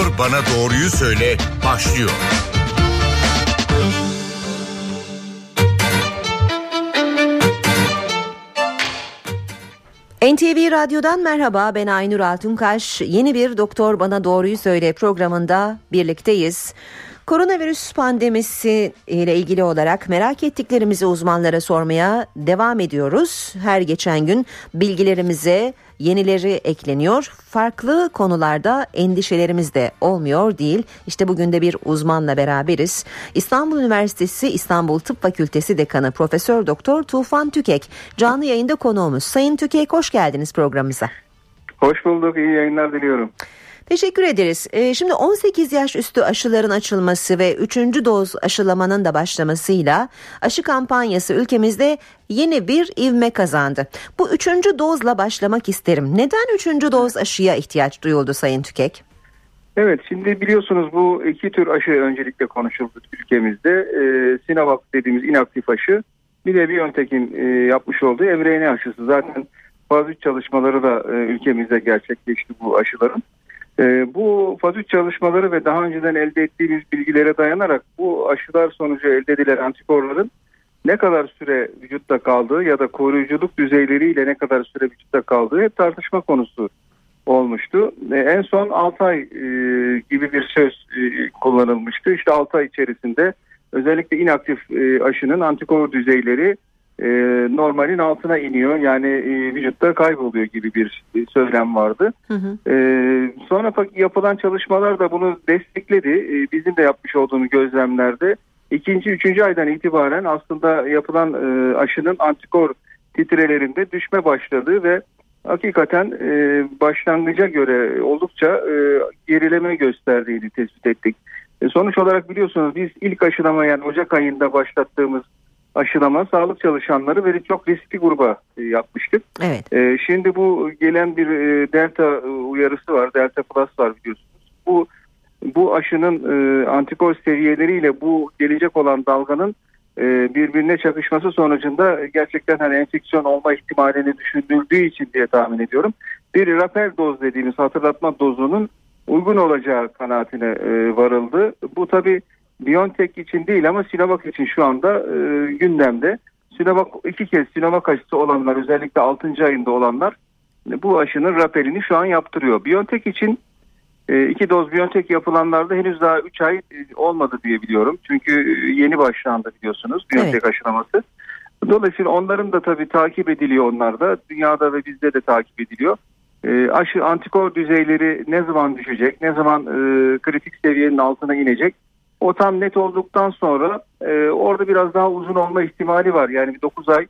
Doktor Bana Doğruyu Söyle başlıyor. NTV Radyo'dan merhaba ben Aynur Altunkaş. Yeni bir Doktor Bana Doğruyu Söyle programında birlikteyiz. Koronavirüs pandemisi ile ilgili olarak merak ettiklerimizi uzmanlara sormaya devam ediyoruz. Her geçen gün bilgilerimize yenileri ekleniyor. Farklı konularda endişelerimiz de olmuyor değil. İşte bugün de bir uzmanla beraberiz. İstanbul Üniversitesi İstanbul Tıp Fakültesi Dekanı Profesör Doktor Tufan Tükek canlı yayında konuğumuz. Sayın Tükek hoş geldiniz programımıza. Hoş bulduk. İyi yayınlar diliyorum. Teşekkür ederiz. Ee, şimdi 18 yaş üstü aşıların açılması ve 3. doz aşılamanın da başlamasıyla aşı kampanyası ülkemizde yeni bir ivme kazandı. Bu 3. dozla başlamak isterim. Neden 3. doz aşıya ihtiyaç duyuldu Sayın Tükek? Evet şimdi biliyorsunuz bu iki tür aşı öncelikle konuşuldu ülkemizde. Ee, Sinovac dediğimiz inaktif aşı bir de BioNTech'in e, yapmış olduğu mRNA aşısı. Zaten faz 3 çalışmaları da e, ülkemizde gerçekleşti bu aşıların. E, bu faz 3 çalışmaları ve daha önceden elde ettiğimiz bilgilere dayanarak bu aşılar sonucu elde edilen antikorların ne kadar süre vücutta kaldığı ya da koruyuculuk düzeyleriyle ne kadar süre vücutta kaldığı hep tartışma konusu olmuştu. E, en son 6 ay e, gibi bir söz e, kullanılmıştı. İşte 6 ay içerisinde özellikle inaktif e, aşının antikor düzeyleri e, normalin altına iniyor. Yani e, vücutta kayboluyor gibi bir söylem vardı. Hı hı. E, sonra yapılan çalışmalar da bunu destekledi. E, bizim de yapmış olduğumuz gözlemlerde ikinci, üçüncü aydan itibaren aslında yapılan e, aşının antikor titrelerinde düşme başladı ve hakikaten e, başlangıca göre oldukça e, gerileme gösterdiğini tespit ettik. E, sonuç olarak biliyorsunuz biz ilk aşılama yani Ocak ayında başlattığımız aşılama sağlık çalışanları ve çok riskli gruba e, yapmıştık. Evet. E, şimdi bu gelen bir e, delta uyarısı var. Delta plus var biliyorsunuz. Bu bu aşının e, antikor seviyeleriyle bu gelecek olan dalganın e, birbirine çakışması sonucunda gerçekten hani enfeksiyon olma ihtimalini düşünüldüğü için diye tahmin ediyorum. Bir rapel doz dediğimiz hatırlatma dozunun uygun olacağı kanaatine e, varıldı. Bu tabii BioNTech için değil ama Sinovac için şu anda e, gündemde. Sinovac iki kez Sinovac aşısı olanlar özellikle 6. ayında olanlar bu aşının rapelini şu an yaptırıyor. BioNTech için e, iki doz BioNTech yapılanlarda henüz daha 3 ay e, olmadı diye biliyorum. Çünkü e, yeni başlandı biliyorsunuz BioNTech evet. aşılaması. Dolayısıyla onların da tabii takip ediliyor onlar da. Dünyada ve bizde de takip ediliyor. E, aşı antikor düzeyleri ne zaman düşecek, ne zaman e, kritik seviyenin altına inecek o tam net olduktan sonra e, orada biraz daha uzun olma ihtimali var. Yani bir 9 ay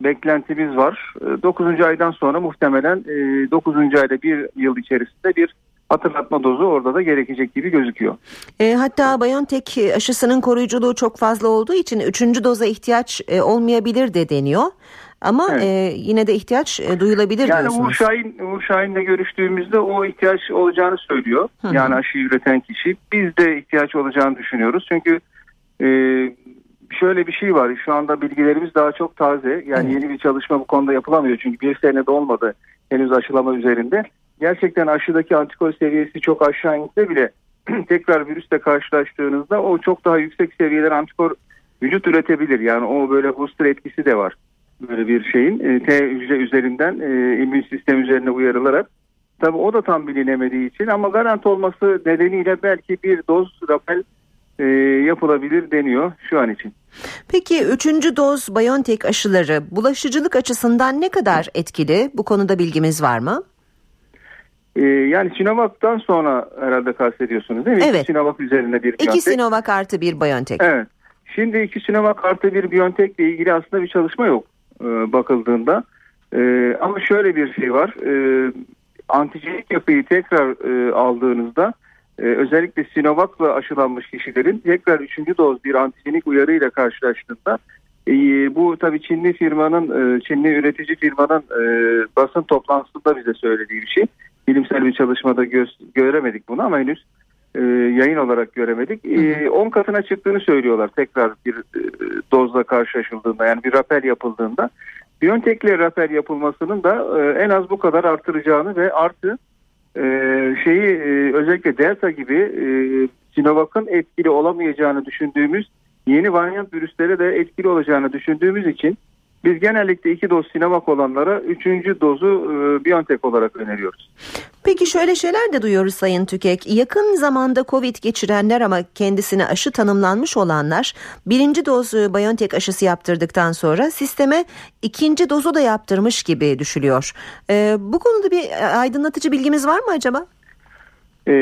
beklentimiz var. E, 9. aydan sonra muhtemelen e, 9. ayda bir yıl içerisinde bir hatırlatma dozu orada da gerekecek gibi gözüküyor. E, hatta BioNTech aşısının koruyuculuğu çok fazla olduğu için 3. doza ihtiyaç e, olmayabilir de deniyor. Ama evet. e, yine de ihtiyaç e, duyulabilir yani diyorsunuz. Uğur Şahin, Uğur Şahin'le görüştüğümüzde o ihtiyaç olacağını söylüyor. Hı-hı. Yani aşı üreten kişi. Biz de ihtiyaç olacağını düşünüyoruz. Çünkü e, şöyle bir şey var. Şu anda bilgilerimiz daha çok taze. Yani evet. yeni bir çalışma bu konuda yapılamıyor. Çünkü bir senede olmadı henüz aşılama üzerinde. Gerçekten aşıdaki antikor seviyesi çok aşağı inse bile tekrar virüsle karşılaştığınızda o çok daha yüksek seviyeler antikor vücut üretebilir. Yani o böyle booster etkisi de var böyle bir şeyin e, T hücre üzerinden e, immün sistem üzerine uyarılarak tabi o da tam bilinemediği için ama garanti olması nedeniyle belki bir doz rapel e, yapılabilir deniyor şu an için. Peki üçüncü doz BioNTech aşıları bulaşıcılık açısından ne kadar etkili? Bu konuda bilgimiz var mı? Ee, yani Sinovac'tan sonra herhalde kastediyorsunuz değil mi? Evet. İki Sinovac üzerine bir BioNTech. İki Sinovac artı bir BioNTech. Evet. Şimdi iki Sinovac artı bir BioNTech ile ilgili aslında bir çalışma yok. E, bakıldığında. E, ama şöyle bir şey var. E, antijenik yapıyı tekrar aldığınızda özellikle Sinovac'la aşılanmış kişilerin tekrar üçüncü doz bir antijenik uyarıyla karşılaştığında bu tabii Çinli firmanın, Çinli üretici firmanın basın toplantısında bize söylediği bir şey. Bilimsel bir çalışmada gö- göremedik bunu ama henüz e, yayın olarak göremedik. 10 e, katına çıktığını söylüyorlar tekrar bir e, dozla karşılaşıldığında yani bir rapel yapıldığında. Biontech ile rapel yapılmasının da e, en az bu kadar artıracağını ve artı e, şeyi e, özellikle Delta gibi e, Sinovac'ın etkili olamayacağını düşündüğümüz yeni varyant virüslere de etkili olacağını düşündüğümüz için biz genellikle iki doz Sinovac olanlara üçüncü dozu e, BioNTech olarak öneriyoruz. Peki şöyle şeyler de duyuyoruz Sayın Tükek. Yakın zamanda Covid geçirenler ama kendisine aşı tanımlanmış olanlar birinci doz e, BioNTech aşısı yaptırdıktan sonra sisteme ikinci dozu da yaptırmış gibi düşülüyor. Ee, bu konuda bir aydınlatıcı bilgimiz var mı acaba? Ee,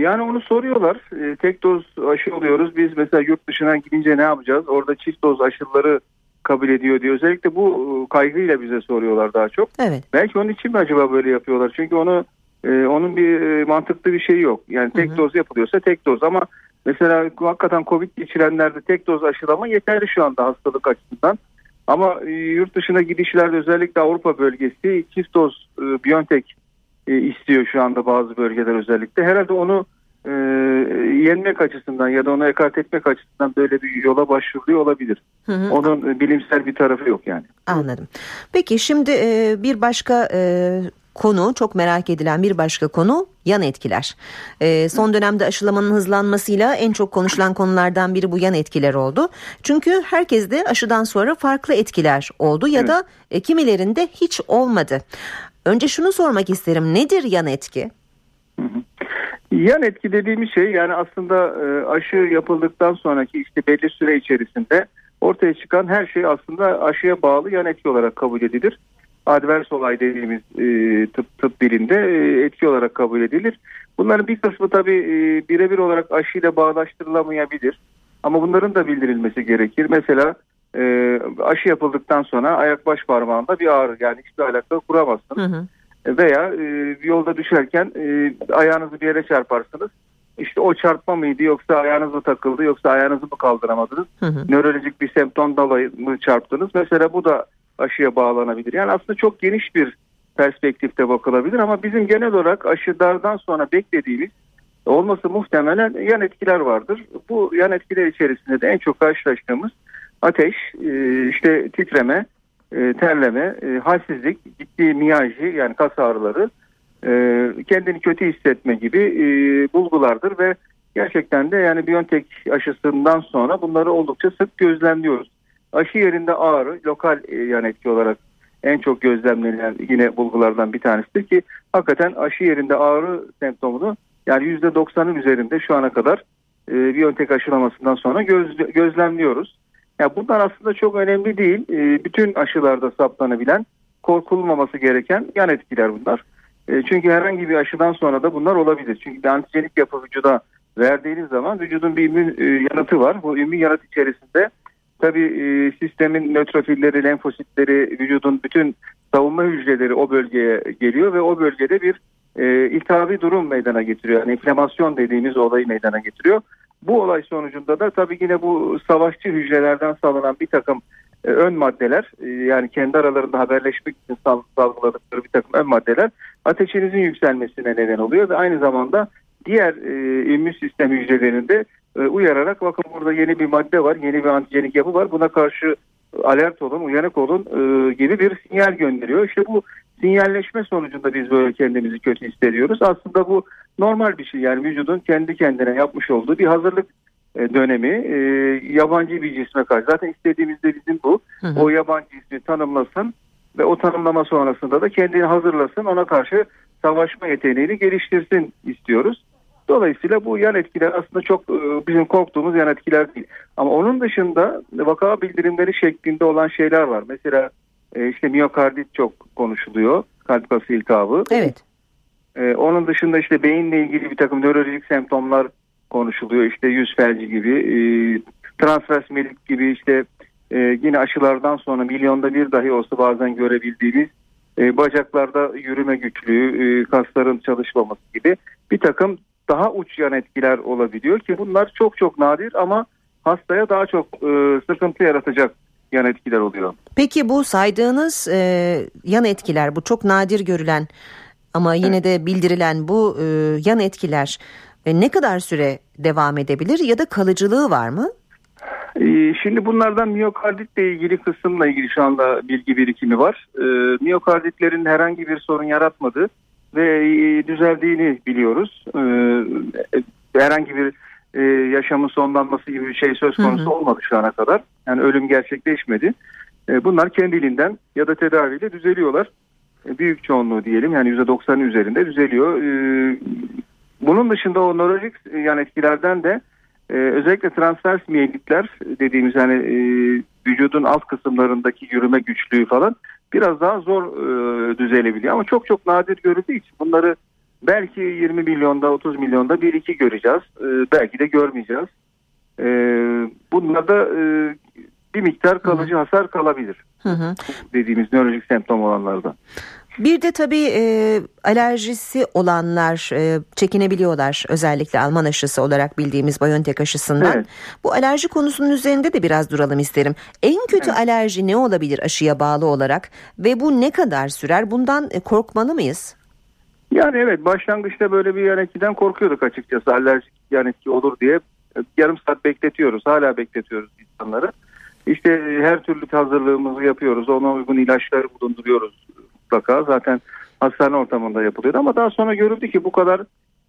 yani onu soruyorlar. Ee, tek doz aşı oluyoruz. Biz mesela yurt dışına gidince ne yapacağız? Orada çift doz aşıları kabul ediyor diye. Özellikle bu e, kaygıyla bize soruyorlar daha çok. Evet. Belki onun için mi acaba böyle yapıyorlar? Çünkü onu e, onun bir e, mantıklı bir şey yok. Yani tek hı hı. doz yapılıyorsa tek doz ama mesela hakikaten Covid geçirenlerde tek doz aşılama yeterli şu anda hastalık açısından. Ama e, yurt dışına gidişlerde özellikle Avrupa bölgesi çift doz e, BioNTech e, istiyor şu anda bazı bölgeler özellikle. Herhalde onu yenmek açısından ya da onu ekart etmek açısından böyle bir yola başvuruluyor olabilir. Hı hı. Onun bilimsel bir tarafı yok yani. Anladım. Peki şimdi e, bir başka e, konu çok merak edilen bir başka konu yan etkiler. E, son dönemde aşılamanın hızlanmasıyla en çok konuşulan konulardan biri bu yan etkiler oldu. Çünkü herkeste aşıdan sonra farklı etkiler oldu ya evet. da e, kimilerinde hiç olmadı. Önce şunu sormak isterim nedir yan etki? Yan etki dediğimiz şey yani aslında e, aşı yapıldıktan sonraki işte belli süre içerisinde ortaya çıkan her şey aslında aşıya bağlı yan etki olarak kabul edilir. Advers olay dediğimiz e, tıp tıp dilinde e, etki olarak kabul edilir. Bunların bir kısmı tabii birebir olarak aşıyla bağdaştırılamayabilir. Ama bunların da bildirilmesi gerekir. Mesela aşı yapıldıktan sonra ayak baş parmağında bir ağrı yani hiçbir alaka kuramazsınız. Hı hı veya e, yolda düşerken e, ayağınızı bir yere çarparsınız. İşte o çarpma mıydı yoksa ayağınız mı takıldı yoksa ayağınızı mı kaldıramadınız? Hı hı. Nörolojik bir semptom dolayı mı çarptınız? Mesela bu da aşıya bağlanabilir. Yani aslında çok geniş bir perspektifte bakılabilir ama bizim genel olarak aşılardan sonra beklediğimiz olması muhtemelen yan etkiler vardır. Bu yan etkiler içerisinde de en çok karşılaştığımız ateş, e, işte titreme, e, terleme, e, halsizlik, ciddi miyaji yani kas ağrıları, e, kendini kötü hissetme gibi e, bulgulardır ve gerçekten de yani Biontech aşısından sonra bunları oldukça sık gözlemliyoruz. Aşı yerinde ağrı lokal e, yan etki olarak en çok gözlemlenen yine bulgulardan bir tanesidir ki hakikaten aşı yerinde ağrı semptomunu yani %90'ın üzerinde şu ana kadar e, Biontech aşılamasından sonra göz, gözlemliyoruz. Yani bunlar aslında çok önemli değil. E, bütün aşılarda saptanabilen, korkulmaması gereken yan etkiler bunlar. E, çünkü herhangi bir aşıdan sonra da bunlar olabilir. Çünkü antijenik yapı vücuda verdiğiniz zaman vücudun bir immün e, yanıtı var. Bu immün yanıt içerisinde tabii e, sistemin nötrofilleri, lenfositleri, vücudun bütün savunma hücreleri o bölgeye geliyor ve o bölgede bir e, iltihabi durum meydana getiriyor. Yani inflamasyon dediğimiz olayı meydana getiriyor. Bu olay sonucunda da tabii yine bu savaşçı hücrelerden salınan bir takım e, ön maddeler e, yani kendi aralarında haberleşmek için sal, salgıladıkları bir takım ön maddeler ateşinizin yükselmesine neden oluyor ve aynı zamanda diğer e, immün sistem hücrelerinde e, uyararak bakın burada yeni bir madde var, yeni bir antijenik yapı var buna karşı alert olun, uyanık olun e, gibi bir sinyal gönderiyor. İşte bu sinyalleşme sonucunda biz böyle kendimizi kötü hissediyoruz. Aslında bu normal bir şey yani vücudun kendi kendine yapmış olduğu bir hazırlık e, dönemi e, yabancı bir cisme karşı. Zaten istediğimiz de bizim bu. Hı hı. O yabancı cismi tanımlasın ve o tanımlama sonrasında da kendini hazırlasın ona karşı savaşma yeteneğini geliştirsin istiyoruz. Dolayısıyla bu yan etkiler aslında çok e, bizim korktuğumuz yan etkiler değil. Ama onun dışında vaka bildirimleri şeklinde olan şeyler var. Mesela e, işte miyokardit çok konuşuluyor. Kalp kası iltihabı. Evet. E, onun dışında işte beyinle ilgili bir takım nörolojik semptomlar konuşuluyor. İşte yüz felci gibi, e, transversmelik gibi işte e, yine aşılardan sonra milyonda bir dahi olsa bazen görebildiğimiz e, bacaklarda yürüme güçlüğü, e, kasların çalışmaması gibi bir takım daha uç yan etkiler olabiliyor ki bunlar çok çok nadir ama hastaya daha çok e, sıkıntı yaratacak yan etkiler oluyor. Peki bu saydığınız e, yan etkiler bu çok nadir görülen ama yine evet. de bildirilen bu e, yan etkiler e, ne kadar süre devam edebilir ya da kalıcılığı var mı? E, şimdi bunlardan miyokarditle ilgili kısımla ilgili şu anda bilgi birikimi var. E, miyokarditlerin herhangi bir sorun yaratmadığı ve e, düzeldiğini biliyoruz. Herhangi bir e, yaşamın sonlanması gibi bir şey söz konusu hı hı. olmadı şu ana kadar. Yani ölüm gerçekleşmedi. E, bunlar kendiliğinden ya da tedaviyle düzeliyorlar. E, büyük çoğunluğu diyelim yani %90'ın üzerinde düzeliyor. E, bunun dışında o nörolojik yani etkilerden de e, özellikle transvers miyelitler dediğimiz hani e, vücudun alt kısımlarındaki yürüme güçlüğü falan biraz daha zor e, düzelebiliyor. Ama çok çok nadir görüldüğü için bunları belki 20 milyonda 30 milyonda bir iki göreceğiz. E, belki de görmeyeceğiz. E, bunlarda e, bir miktar kalıcı hasar kalabilir. Hı hı. Dediğimiz nörolojik semptom olanlarda. Bir de tabii e, alerjisi olanlar e, çekinebiliyorlar özellikle Alman aşısı olarak bildiğimiz BioNTech aşısından. Evet. Bu alerji konusunun üzerinde de biraz duralım isterim. En kötü evet. alerji ne olabilir aşıya bağlı olarak ve bu ne kadar sürer? Bundan e, korkmalı mıyız? Yani evet başlangıçta böyle bir yan etkiden korkuyorduk açıkçası alerjik yan etki olur diye. Yarım saat bekletiyoruz hala bekletiyoruz insanları. İşte her türlü hazırlığımızı yapıyoruz ona uygun ilaçları bulunduruyoruz mutlaka zaten hastane ortamında yapılıyor ama daha sonra görüldü ki bu kadar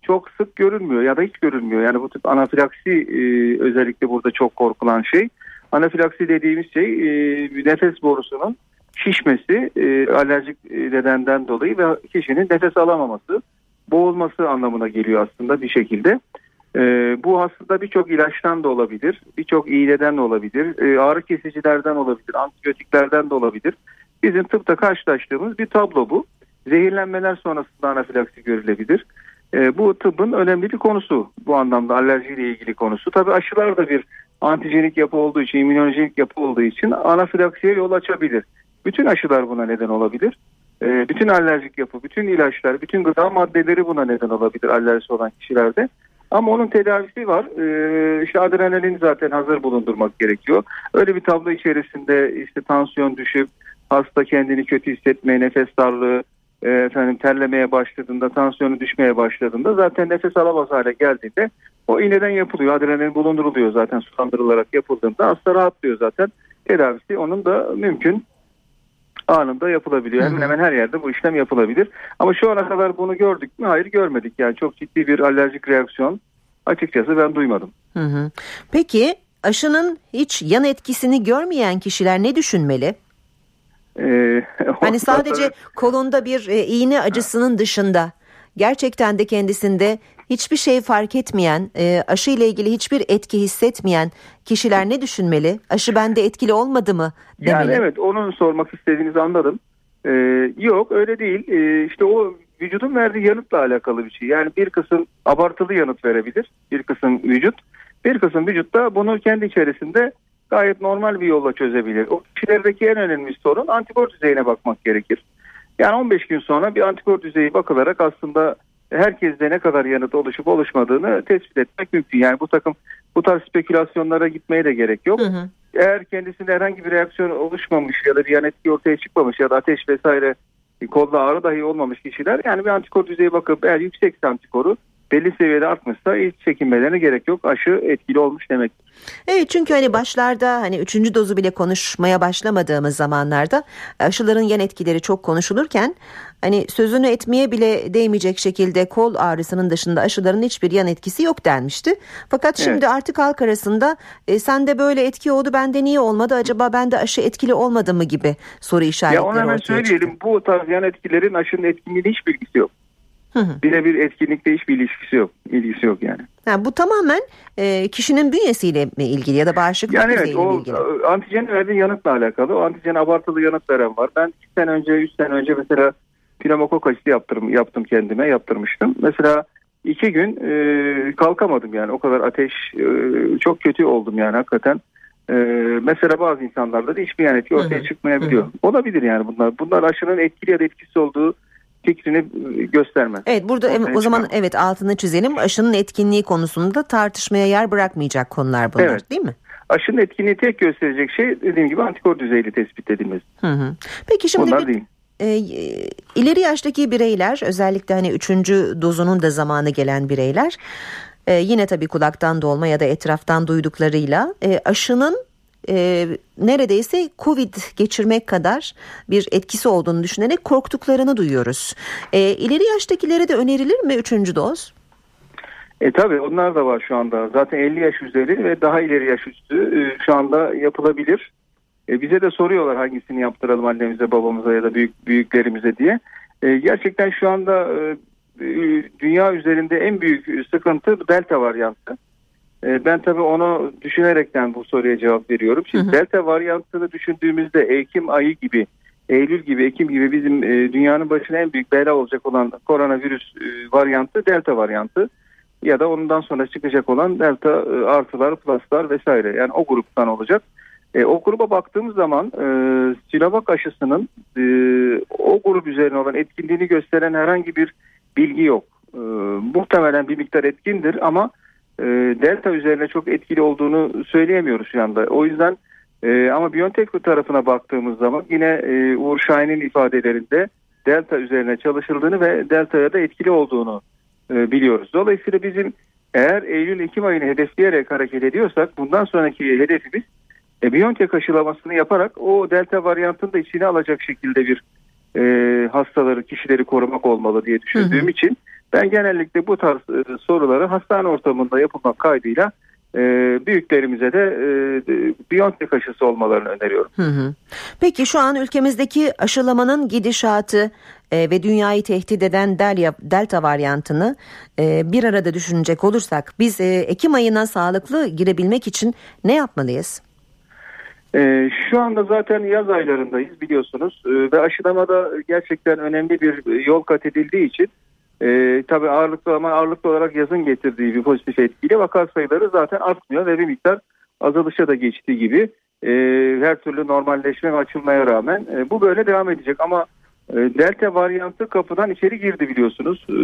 çok sık görünmüyor ya da hiç görünmüyor. Yani bu tip anafilaksi e, özellikle burada çok korkulan şey. Anafilaksi dediğimiz şey e, nefes borusunun şişmesi e, alerjik nedenden dolayı ve kişinin nefes alamaması, boğulması anlamına geliyor aslında bir şekilde. E, bu aslında birçok ilaçtan da olabilir, birçok iğneden de olabilir, e, ağrı kesicilerden olabilir, antibiyotiklerden de olabilir. Bizim tıpta karşılaştığımız bir tablo bu. Zehirlenmeler sonrasında anafilaksi görülebilir. E, bu tıbbın önemli bir konusu bu anlamda alerjiyle ilgili konusu. Tabii aşılar da bir antijenik yapı olduğu için, immünolojik yapı olduğu için anafilaksiye yol açabilir. Bütün aşılar buna neden olabilir. E, bütün alerjik yapı, bütün ilaçlar, bütün gıda maddeleri buna neden olabilir alerjisi olan kişilerde. Ama onun tedavisi var. Ee, işte adrenalin zaten hazır bulundurmak gerekiyor. Öyle bir tablo içerisinde işte tansiyon düşüp hasta kendini kötü hissetmeye, nefes darlığı, e, efendim terlemeye başladığında, tansiyonu düşmeye başladığında zaten nefes alamaz hale geldiğinde o iğneden yapılıyor. Adrenalin bulunduruluyor zaten sulandırılarak yapıldığında hasta rahatlıyor zaten. Tedavisi onun da mümkün anında yapılabiliyor. Hemen hemen her yerde bu işlem yapılabilir. Ama şu ana kadar bunu gördük mü? Hayır görmedik. Yani çok ciddi bir alerjik reaksiyon açıkçası ben duymadım. Hı hı. Peki aşının hiç yan etkisini görmeyen kişiler ne düşünmeli? Ee, hani sadece kolunda bir e, iğne acısının dışında gerçekten de kendisinde hiçbir şey fark etmeyen, e, aşı ile ilgili hiçbir etki hissetmeyen kişiler ne düşünmeli? Aşı bende etkili olmadı mı demeli? Yani evet onun sormak istediğinizi anladım. Ee, yok öyle değil. Ee, işte o vücudun verdiği yanıtla alakalı bir şey. Yani bir kısım abartılı yanıt verebilir. Bir kısım vücut. Bir kısım vücut da bunu kendi içerisinde gayet normal bir yolla çözebilir. O kişilerdeki en önemli sorun antikor düzeyine bakmak gerekir. Yani 15 gün sonra bir antikor düzeyi bakılarak aslında herkeste ne kadar yanıt oluşup oluşmadığını tespit etmek mümkün. Yani bu takım bu tarz spekülasyonlara gitmeye de gerek yok. Hı hı. Eğer kendisinde herhangi bir reaksiyon oluşmamış ya da bir yan etki ortaya çıkmamış ya da ateş vesaire kolda ağrı dahi olmamış kişiler yani bir antikor düzeyi bakıp eğer yüksek antikoru belli seviyede artmışsa hiç çekinmelerine gerek yok. Aşı etkili olmuş demek. Evet çünkü hani başlarda hani üçüncü dozu bile konuşmaya başlamadığımız zamanlarda aşıların yan etkileri çok konuşulurken hani sözünü etmeye bile değmeyecek şekilde kol ağrısının dışında aşıların hiçbir yan etkisi yok denmişti. Fakat şimdi evet. artık halk arasında e, sende böyle etki oldu bende niye olmadı acaba bende aşı etkili olmadı mı gibi soru işaretleri ortaya çıktı. Ya ona hemen söyleyelim çıktı. bu tarz yan etkilerin aşının etkinliğiyle hiç bilgisi yok. Birebir etkinlikte hiçbir ilişkisi yok. ilgisi yok yani. Ha, bu tamamen e, kişinin bünyesiyle mi ilgili ya da bağışıklık yani evet, o, ilgili? Antijen verdiği yanıtla alakalı. O antijen abartılı yanıt veren var. Ben 2 sene önce 3 sene önce mesela pneumokok aşısı yaptırım, yaptım kendime yaptırmıştım. Mesela iki gün e, kalkamadım yani o kadar ateş e, çok kötü oldum yani hakikaten. E, mesela bazı insanlarda da hiçbir yan etki ortaya çıkmayabiliyor. Hı hı. Olabilir yani bunlar. Bunlar aşının etkili ya da etkisiz olduğu fikrini göstermez. Evet burada Ortaya o zaman çıkan. evet altını çizelim. Aşının etkinliği konusunda tartışmaya yer bırakmayacak konular bunlar evet. değil mi? Aşının etkinliği tek gösterecek şey dediğim gibi antikor düzeyli tespit edilmesi. Hı hı. Peki şimdi Bunlar bir, değil. E, ileri yaştaki bireyler özellikle hani üçüncü dozunun da zamanı gelen bireyler e, yine tabii kulaktan dolma ya da etraftan duyduklarıyla e, aşının e, neredeyse Covid geçirmek kadar bir etkisi olduğunu düşünerek korktuklarını duyuyoruz. E, ileri yaştakilere de önerilir mi üçüncü doz? E tabi onlar da var şu anda. Zaten 50 yaş üzeri ve daha ileri yaş üstü e, şu anda yapılabilir. E, bize de soruyorlar hangisini yaptıralım annemize, babamıza ya da büyük büyüklerimize diye. E, gerçekten şu anda e, dünya üzerinde en büyük sıkıntı delta varyantı. E, ben tabii onu düşünerekten bu soruya cevap veriyorum. Şimdi hı hı. delta varyantını düşündüğümüzde Ekim ayı gibi, Eylül gibi, Ekim gibi bizim e, dünyanın başına en büyük bela olacak olan koronavirüs e, varyantı delta varyantı ya da ondan sonra çıkacak olan delta e, artılar, pluslar vesaire. Yani o gruptan olacak. E, o gruba baktığımız zaman e, Sinovac aşısının e, o grup üzerine olan etkinliğini gösteren herhangi bir bilgi yok. E, muhtemelen bir miktar etkindir ama e, delta üzerine çok etkili olduğunu söyleyemiyoruz şu anda. O yüzden e, ama BioNTech tarafına baktığımız zaman yine e, Uğur Şahin'in ifadelerinde delta üzerine çalışıldığını ve delta'ya da etkili olduğunu e, biliyoruz. Dolayısıyla bizim eğer Eylül-Ekim ayını hedefleyerek hareket ediyorsak bundan sonraki hedefimiz e, BioNTech aşılamasını yaparak o delta varyantını da içine alacak şekilde bir e, hastaları, kişileri korumak olmalı diye düşündüğüm hı hı. için ben genellikle bu tarz e, soruları hastane ortamında yapılmak kaydıyla e, büyüklerimize de e, BioNTech aşısı olmalarını öneriyorum. Hı hı. Peki şu an ülkemizdeki aşılamanın gidişatı e, ve dünyayı tehdit eden delta, delta varyantını e, bir arada düşünecek olursak biz e, Ekim ayına sağlıklı girebilmek için ne yapmalıyız? E, şu anda zaten yaz aylarındayız biliyorsunuz e, ve aşılamada gerçekten önemli bir yol kat edildiği için e, tabii ağırlıklı ama ağırlıklı olarak yazın getirdiği bir pozitif etkiyle vaka sayıları zaten artmıyor ve bir miktar azalışa da geçtiği gibi e, her türlü normalleşme ve açılmaya rağmen e, bu böyle devam edecek ama e, Delta varyantı kapıdan içeri girdi biliyorsunuz. E,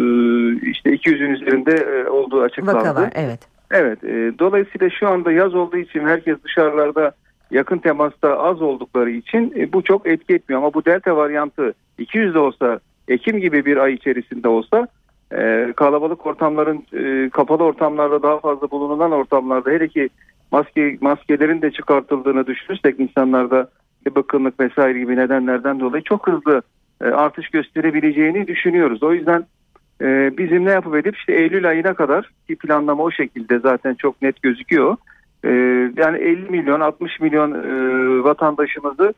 işte 200'ün üzerinde e, olduğu açıklandı. Vaka var evet. Evet e, dolayısıyla şu anda yaz olduğu için herkes dışarılarda yakın temasta az oldukları için e, bu çok etki etmiyor. Ama bu delta varyantı 200 de olsa Ekim gibi bir ay içerisinde olsa e, kalabalık ortamların e, kapalı ortamlarda daha fazla bulunan ortamlarda hele ki maske maskelerin de çıkartıldığını düşünürsek insanlarda bakımlık vesaire gibi nedenlerden dolayı çok hızlı e, artış gösterebileceğini düşünüyoruz. O yüzden e, bizim ne yapıp edip işte Eylül ayına kadar ki planlama o şekilde zaten çok net gözüküyor. E, yani 50 milyon 60 milyon e, vatandaşımızı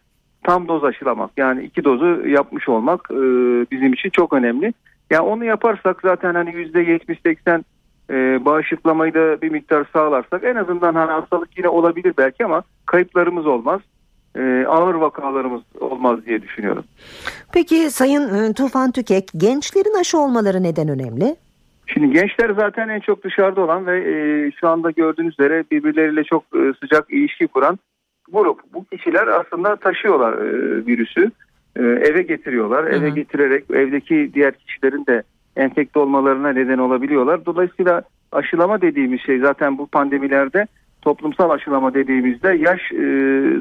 tam doz aşılamak yani iki dozu yapmış olmak e, bizim için çok önemli. Yani onu yaparsak zaten hani yüzde 70-80 e, bağışıklamayı da bir miktar sağlarsak en azından hani hastalık yine olabilir belki ama kayıplarımız olmaz. E, ağır vakalarımız olmaz diye düşünüyorum. Peki Sayın e, Tufan Tükek gençlerin aşı olmaları neden önemli? Şimdi gençler zaten en çok dışarıda olan ve e, şu anda gördüğünüz üzere birbirleriyle çok e, sıcak ilişki kuran grup. Bu kişiler aslında taşıyorlar e, virüsü. E, eve getiriyorlar. Hı hı. Eve getirerek evdeki diğer kişilerin de enfekte olmalarına neden olabiliyorlar. Dolayısıyla aşılama dediğimiz şey zaten bu pandemilerde toplumsal aşılama dediğimizde yaş e,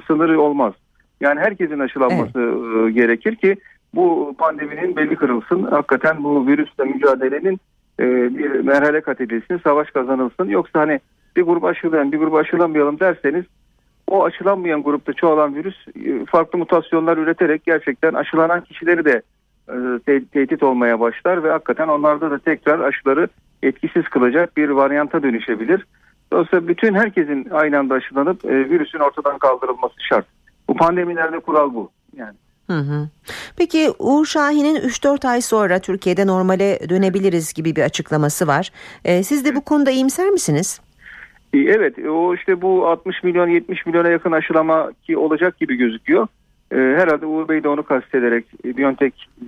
sınırı olmaz. Yani herkesin aşılanması evet. e, gerekir ki bu pandeminin belli kırılsın. Hakikaten bu virüsle mücadelenin e, bir merhale kat edilsin, savaş kazanılsın. Yoksa hani bir grup aşılayalım, bir grup aşılamayalım derseniz o aşılanmayan grupta çoğalan virüs e, farklı mutasyonlar üreterek gerçekten aşılanan kişileri de e, te- tehdit olmaya başlar ve hakikaten onlarda da tekrar aşıları etkisiz kılacak bir varyanta dönüşebilir. Dolayısıyla bütün herkesin aynı anda aşılanıp e, virüsün ortadan kaldırılması şart. Bu pandemilerde kural bu. Yani. Hı hı. Peki Uğur Şahin'in 3-4 ay sonra Türkiye'de normale dönebiliriz gibi bir açıklaması var. Siz de bu konuda iyimser misiniz? Evet o işte bu 60 milyon 70 milyona yakın aşılama ki olacak gibi gözüküyor. Ee, herhalde Uğur Bey de onu kastederek e, Biontech e,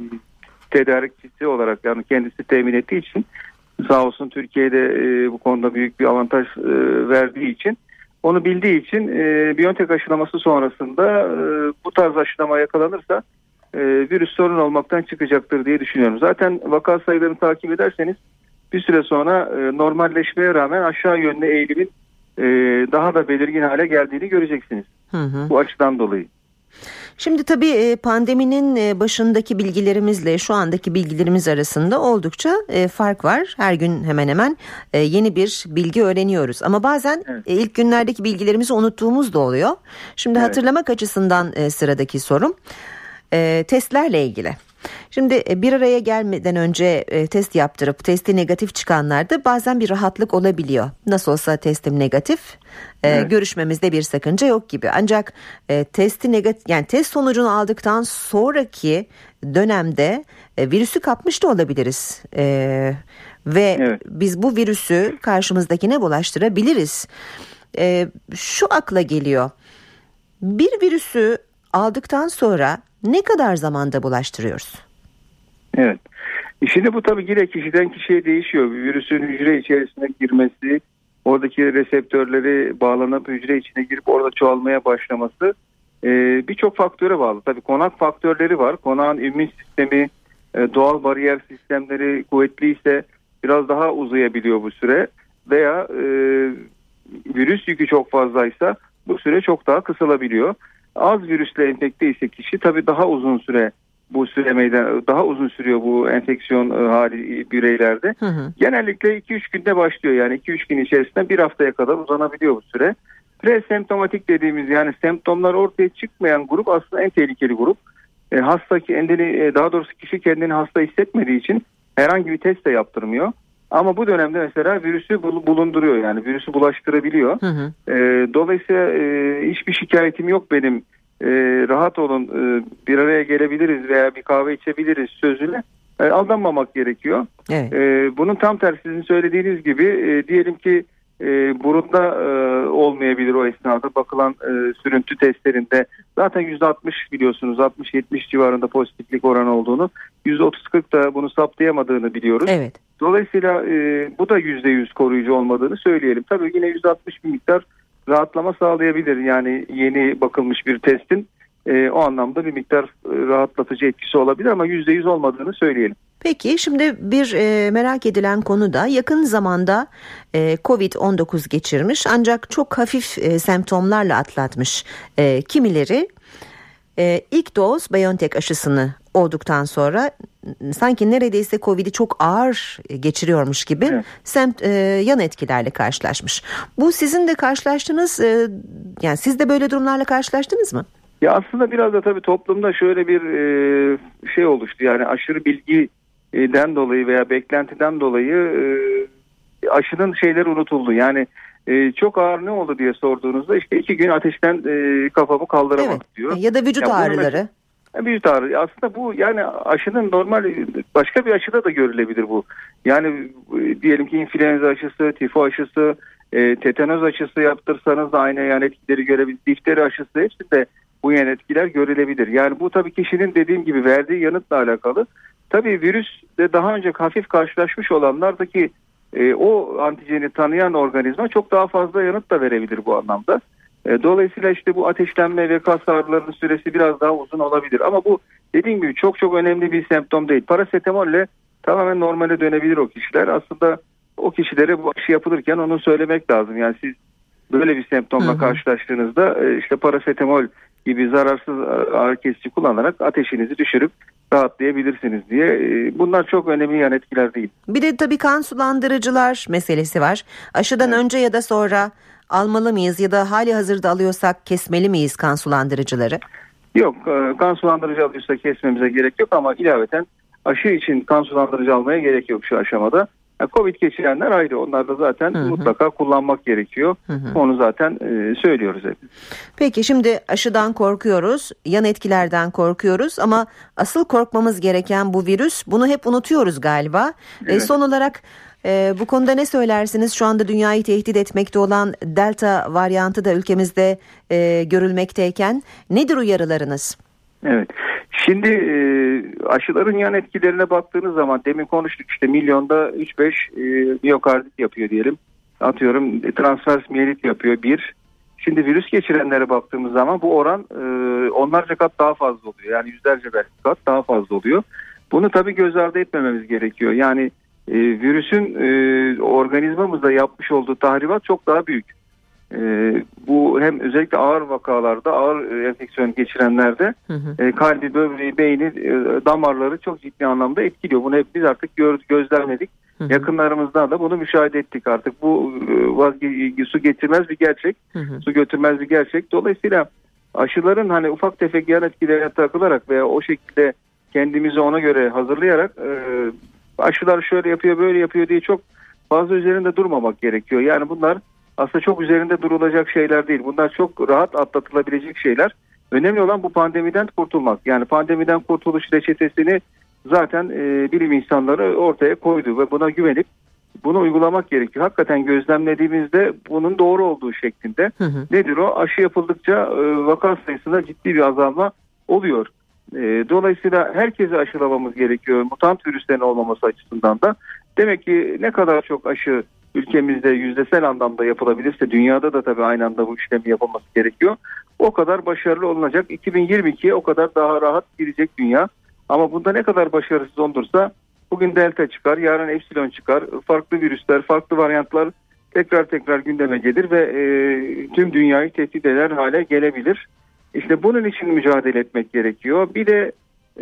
tedarikçisi olarak yani kendisi temin ettiği için sağ olsun Türkiye'de e, bu konuda büyük bir avantaj e, verdiği için onu bildiği için e, Biontech aşılaması sonrasında e, bu tarz aşılama yakalanırsa e, virüs sorun olmaktan çıkacaktır diye düşünüyorum. Zaten vaka sayılarını takip ederseniz bir süre sonra e, normalleşmeye rağmen aşağı yönlü eğilimin e, daha da belirgin hale geldiğini göreceksiniz. Hı hı. Bu açıdan dolayı. Şimdi tabii e, pandeminin e, başındaki bilgilerimizle şu andaki bilgilerimiz arasında oldukça e, fark var. Her gün hemen hemen yeni bir bilgi öğreniyoruz. Ama bazen evet. ilk günlerdeki bilgilerimizi unuttuğumuz da oluyor. Şimdi evet. hatırlamak açısından sıradaki sorum testlerle ilgili. Şimdi e, bir araya gelmeden önce e, test yaptırıp testi negatif çıkanlarda bazen bir rahatlık olabiliyor. Nasıl olsa testim negatif, e, evet. görüşmemizde bir sakınca yok gibi. Ancak testi negatif yani test sonucunu aldıktan sonraki dönemde virüsü kapmış da olabiliriz. ve evet. biz bu virüsü karşımızdakine bulaştırabiliriz. şu akla geliyor. Bir virüsü aldıktan sonra ne kadar zamanda bulaştırıyoruz? Evet. Şimdi bu tabii yine kişiden kişiye değişiyor. Virüsün hücre içerisine girmesi, oradaki reseptörleri bağlanıp hücre içine girip orada çoğalmaya başlaması e, birçok faktöre bağlı. Tabii konak faktörleri var. Konağın immün sistemi, e, doğal bariyer sistemleri kuvvetli ise biraz daha uzayabiliyor bu süre. Veya e, virüs yükü çok fazlaysa bu süre çok daha kısalabiliyor az virüsle enfekte ise kişi tabii daha uzun süre bu süre meydan daha uzun sürüyor bu enfeksiyon e, hali bireylerde. Hı hı. Genellikle 2-3 günde başlıyor yani 2-3 gün içerisinde bir haftaya kadar uzanabiliyor bu süre. Presemptomatik dediğimiz yani semptomlar ortaya çıkmayan grup aslında en tehlikeli grup. E, hasta kendini e, daha doğrusu kişi kendini hasta hissetmediği için herhangi bir test de yaptırmıyor. Ama bu dönemde mesela virüsü bulunduruyor yani virüsü bulaştırabiliyor. Hı hı. E, dolayısıyla e, hiçbir şikayetim yok benim. E, rahat olun e, bir araya gelebiliriz veya bir kahve içebiliriz sözüne e, aldanmamak gerekiyor. Evet. E, bunun tam tersi sizin söylediğiniz gibi e, diyelim ki e, burunda e, olmayabilir o esnada bakılan e, sürüntü testlerinde zaten %60 biliyorsunuz 60-70 civarında pozitiflik oranı olduğunu %30-40 da bunu saptayamadığını biliyoruz. Evet. Dolayısıyla e, bu da %100 koruyucu olmadığını söyleyelim. Tabii yine %60 bir miktar rahatlama sağlayabilir. Yani yeni bakılmış bir testin e, o anlamda bir miktar e, rahatlatıcı etkisi olabilir ama %100 olmadığını söyleyelim. Peki şimdi bir e, merak edilen konu da yakın zamanda e, Covid-19 geçirmiş ancak çok hafif e, semptomlarla atlatmış e, kimileri e, ilk doz BioNTech aşısını olduktan sonra sanki neredeyse Covid'i çok ağır geçiriyormuş gibi evet. semt, e, yan etkilerle karşılaşmış. Bu sizin de karşılaştığınız e, yani siz de böyle durumlarla karşılaştınız mı? Ya aslında biraz da tabii toplumda şöyle bir e, şey oluştu yani aşırı bilgiden dolayı veya beklentiden dolayı e, aşının şeyleri unutuldu. Yani e, çok ağır ne oldu diye sorduğunuzda işte iki gün ateşten e, kafamı kaldıramadım evet. diyor. Ya da vücut yani ağrıları. Vücut ağrı. Aslında bu yani aşının normal başka bir aşıda da görülebilir bu. Yani e, diyelim ki influenza aşısı, tifo aşısı, e, tetanoz aşısı yaptırsanız da aynı yan etkileri görebiliriz. Difteri aşısı hepsinde bu yan etkiler görülebilir. Yani bu tabii kişinin dediğim gibi verdiği yanıtla alakalı. Tabii virüs de daha önce hafif karşılaşmış olanlardaki e, o antijeni tanıyan organizma çok daha fazla yanıt da verebilir bu anlamda. E, dolayısıyla işte bu ateşlenme ve kas ağrılarının süresi biraz daha uzun olabilir. Ama bu dediğim gibi çok çok önemli bir semptom değil. Parasetamolle tamamen normale dönebilir o kişiler. Aslında o kişilere bu aşı yapılırken onu söylemek lazım. Yani siz böyle bir semptomla hı hı. karşılaştığınızda e, işte parasetamol gibi zararsız ağrı kesici kullanarak ateşinizi düşürüp rahatlayabilirsiniz diye. E, bunlar çok önemli yan etkiler değil. Bir de tabii kan sulandırıcılar meselesi var. Aşıdan evet. önce ya da sonra almalı mıyız ya da hali hazırda alıyorsak kesmeli miyiz kan sulandırıcıları? Yok e, kan sulandırıcı alıyorsak kesmemize gerek yok ama ilaveten aşı için kan sulandırıcı almaya gerek yok şu aşamada. Covid geçirenler ayrı. Onlar da zaten hı hı. mutlaka kullanmak gerekiyor. Hı hı. Onu zaten e, söylüyoruz hep. Peki şimdi aşıdan korkuyoruz, yan etkilerden korkuyoruz ama asıl korkmamız gereken bu virüs. Bunu hep unutuyoruz galiba. E, evet. E, son olarak e, bu konuda ne söylersiniz? Şu anda dünyayı tehdit etmekte olan Delta varyantı da ülkemizde e, görülmekteyken nedir uyarılarınız? Evet. Şimdi e, aşıların yan etkilerine baktığınız zaman demin konuştuk işte milyonda 3-5 e, miyokardit yapıyor diyelim. Atıyorum transvers miyelit yapıyor bir. Şimdi virüs geçirenlere baktığımız zaman bu oran e, onlarca kat daha fazla oluyor. Yani yüzlerce belki kat daha fazla oluyor. Bunu tabii göz ardı etmememiz gerekiyor. Yani e, virüsün e, organizmamızda yapmış olduğu tahribat çok daha büyük. e, bu hem özellikle ağır vakalarda ağır e, enfeksiyon geçirenlerde Hı hı. e, kalbi, böbreği, beyni, e, damarları çok ciddi anlamda etkiliyor. Bunu hep biz artık gördük, gözlemledik. Hı hı. Yakınlarımızdan da bunu müşahede ettik artık. Bu e, vazge su getirmez bir gerçek. Hı hı. Su götürmez bir gerçek. Dolayısıyla aşıların hani ufak tefek yan etkilerine takılarak veya o şekilde kendimizi ona göre hazırlayarak e, aşılar şöyle yapıyor böyle yapıyor diye çok fazla üzerinde durmamak gerekiyor. Yani bunlar aslında çok üzerinde durulacak şeyler değil. Bunlar çok rahat atlatılabilecek şeyler. Önemli olan bu pandemiden kurtulmak. Yani pandemiden kurtuluş reçetesini zaten e, bilim insanları ortaya koydu ve buna güvenip bunu uygulamak gerekiyor. Hakikaten gözlemlediğimizde bunun doğru olduğu şeklinde. Hı hı. Nedir o? Aşı yapıldıkça e, vaka sayısında ciddi bir azalma oluyor. E, dolayısıyla herkesi aşılamamız gerekiyor. Mutant virüslerin olmaması açısından da. Demek ki ne kadar çok aşı ülkemizde yüzdesel anlamda yapılabilirse dünyada da tabii aynı anda bu işlemi yapılması gerekiyor. O kadar başarılı olunacak. 2022'ye o kadar daha rahat girecek dünya. Ama bunda ne kadar başarısız olursa bugün delta çıkar, yarın epsilon çıkar. Farklı virüsler, farklı varyantlar tekrar tekrar gündeme gelir ve e, tüm dünyayı tehdit eder hale gelebilir. İşte bunun için mücadele etmek gerekiyor. Bir de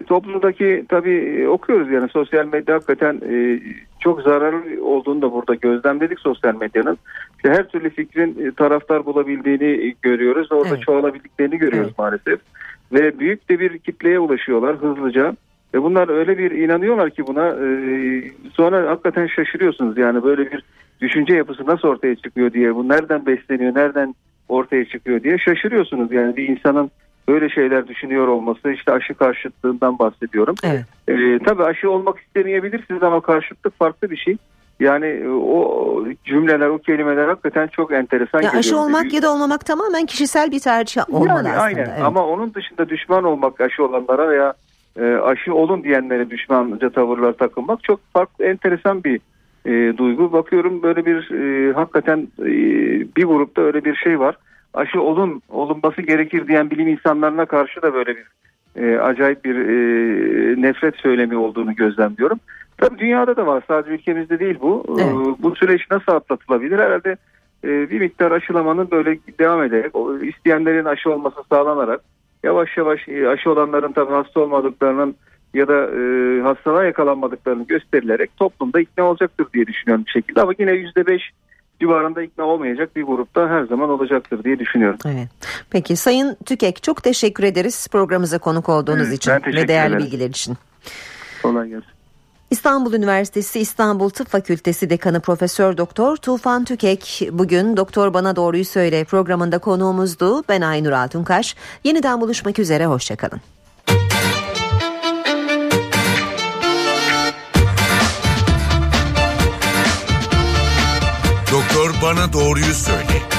toplumdaki tabii e, okuyoruz yani sosyal medya hakikaten e, çok zararlı olduğunu da burada gözlemledik sosyal medyanın. İşte her türlü fikrin e, taraftar bulabildiğini görüyoruz. Orada Evet. çoğalabildiklerini görüyoruz Evet. maalesef. Ve büyük de bir kitleye ulaşıyorlar hızlıca. Ve bunlar öyle bir inanıyorlar ki buna e, sonra hakikaten şaşırıyorsunuz yani böyle bir düşünce yapısı nasıl ortaya çıkıyor diye bu nereden besleniyor nereden ortaya çıkıyor diye şaşırıyorsunuz yani bir insanın böyle şeyler düşünüyor olması işte aşı karşıtlığından bahsediyorum. Evet. Ee, tabii aşı olmak istemeyebilirsiniz ama karşıtlık farklı bir şey. Yani e, o cümleler, o kelimeler hakikaten çok enteresan Ya aşı olmak ya da olmamak tamamen kişisel bir tercih olmalı yani, aslında. Aynen Evet. ama onun dışında düşman olmak aşı olanlara veya e, aşı olun diyenlere düşmanca tavırlar takılmak çok farklı enteresan bir e, duygu. Bakıyorum böyle bir e, hakikaten e, bir grupta öyle bir şey var. Aşı olun olunması gerekir diyen bilim insanlarına karşı da böyle bir e, acayip bir e, nefret söylemi olduğunu gözlemliyorum. Tabii dünyada da var sadece ülkemizde değil bu. Evet. E, bu süreç nasıl atlatılabilir? Herhalde e, bir miktar aşılamanın böyle devam ederek, o isteyenlerin aşı olması sağlanarak yavaş yavaş e, aşı olanların tabii hasta olmadıklarının ya da e, hastalığa yakalanmadıklarını gösterilerek toplumda ikna olacaktır diye düşünüyorum bir şekilde. Ama yine yüzde beş civarında ikna olmayacak bir grupta her zaman olacaktır diye düşünüyorum. Evet. Peki Sayın Tükek çok teşekkür ederiz programımıza konuk olduğunuz Evet, için ve değerli ederim. bilgiler için. Kolay gelsin. İstanbul Üniversitesi İstanbul Tıp Fakültesi Dekanı Profesör Doktor Tufan Tükek bugün Doktor Bana Doğruyu Söyle programında konuğumuzdu. Ben Aynur Altunkaş. Yeniden buluşmak üzere hoşçakalın. Bana doğruyu söyle.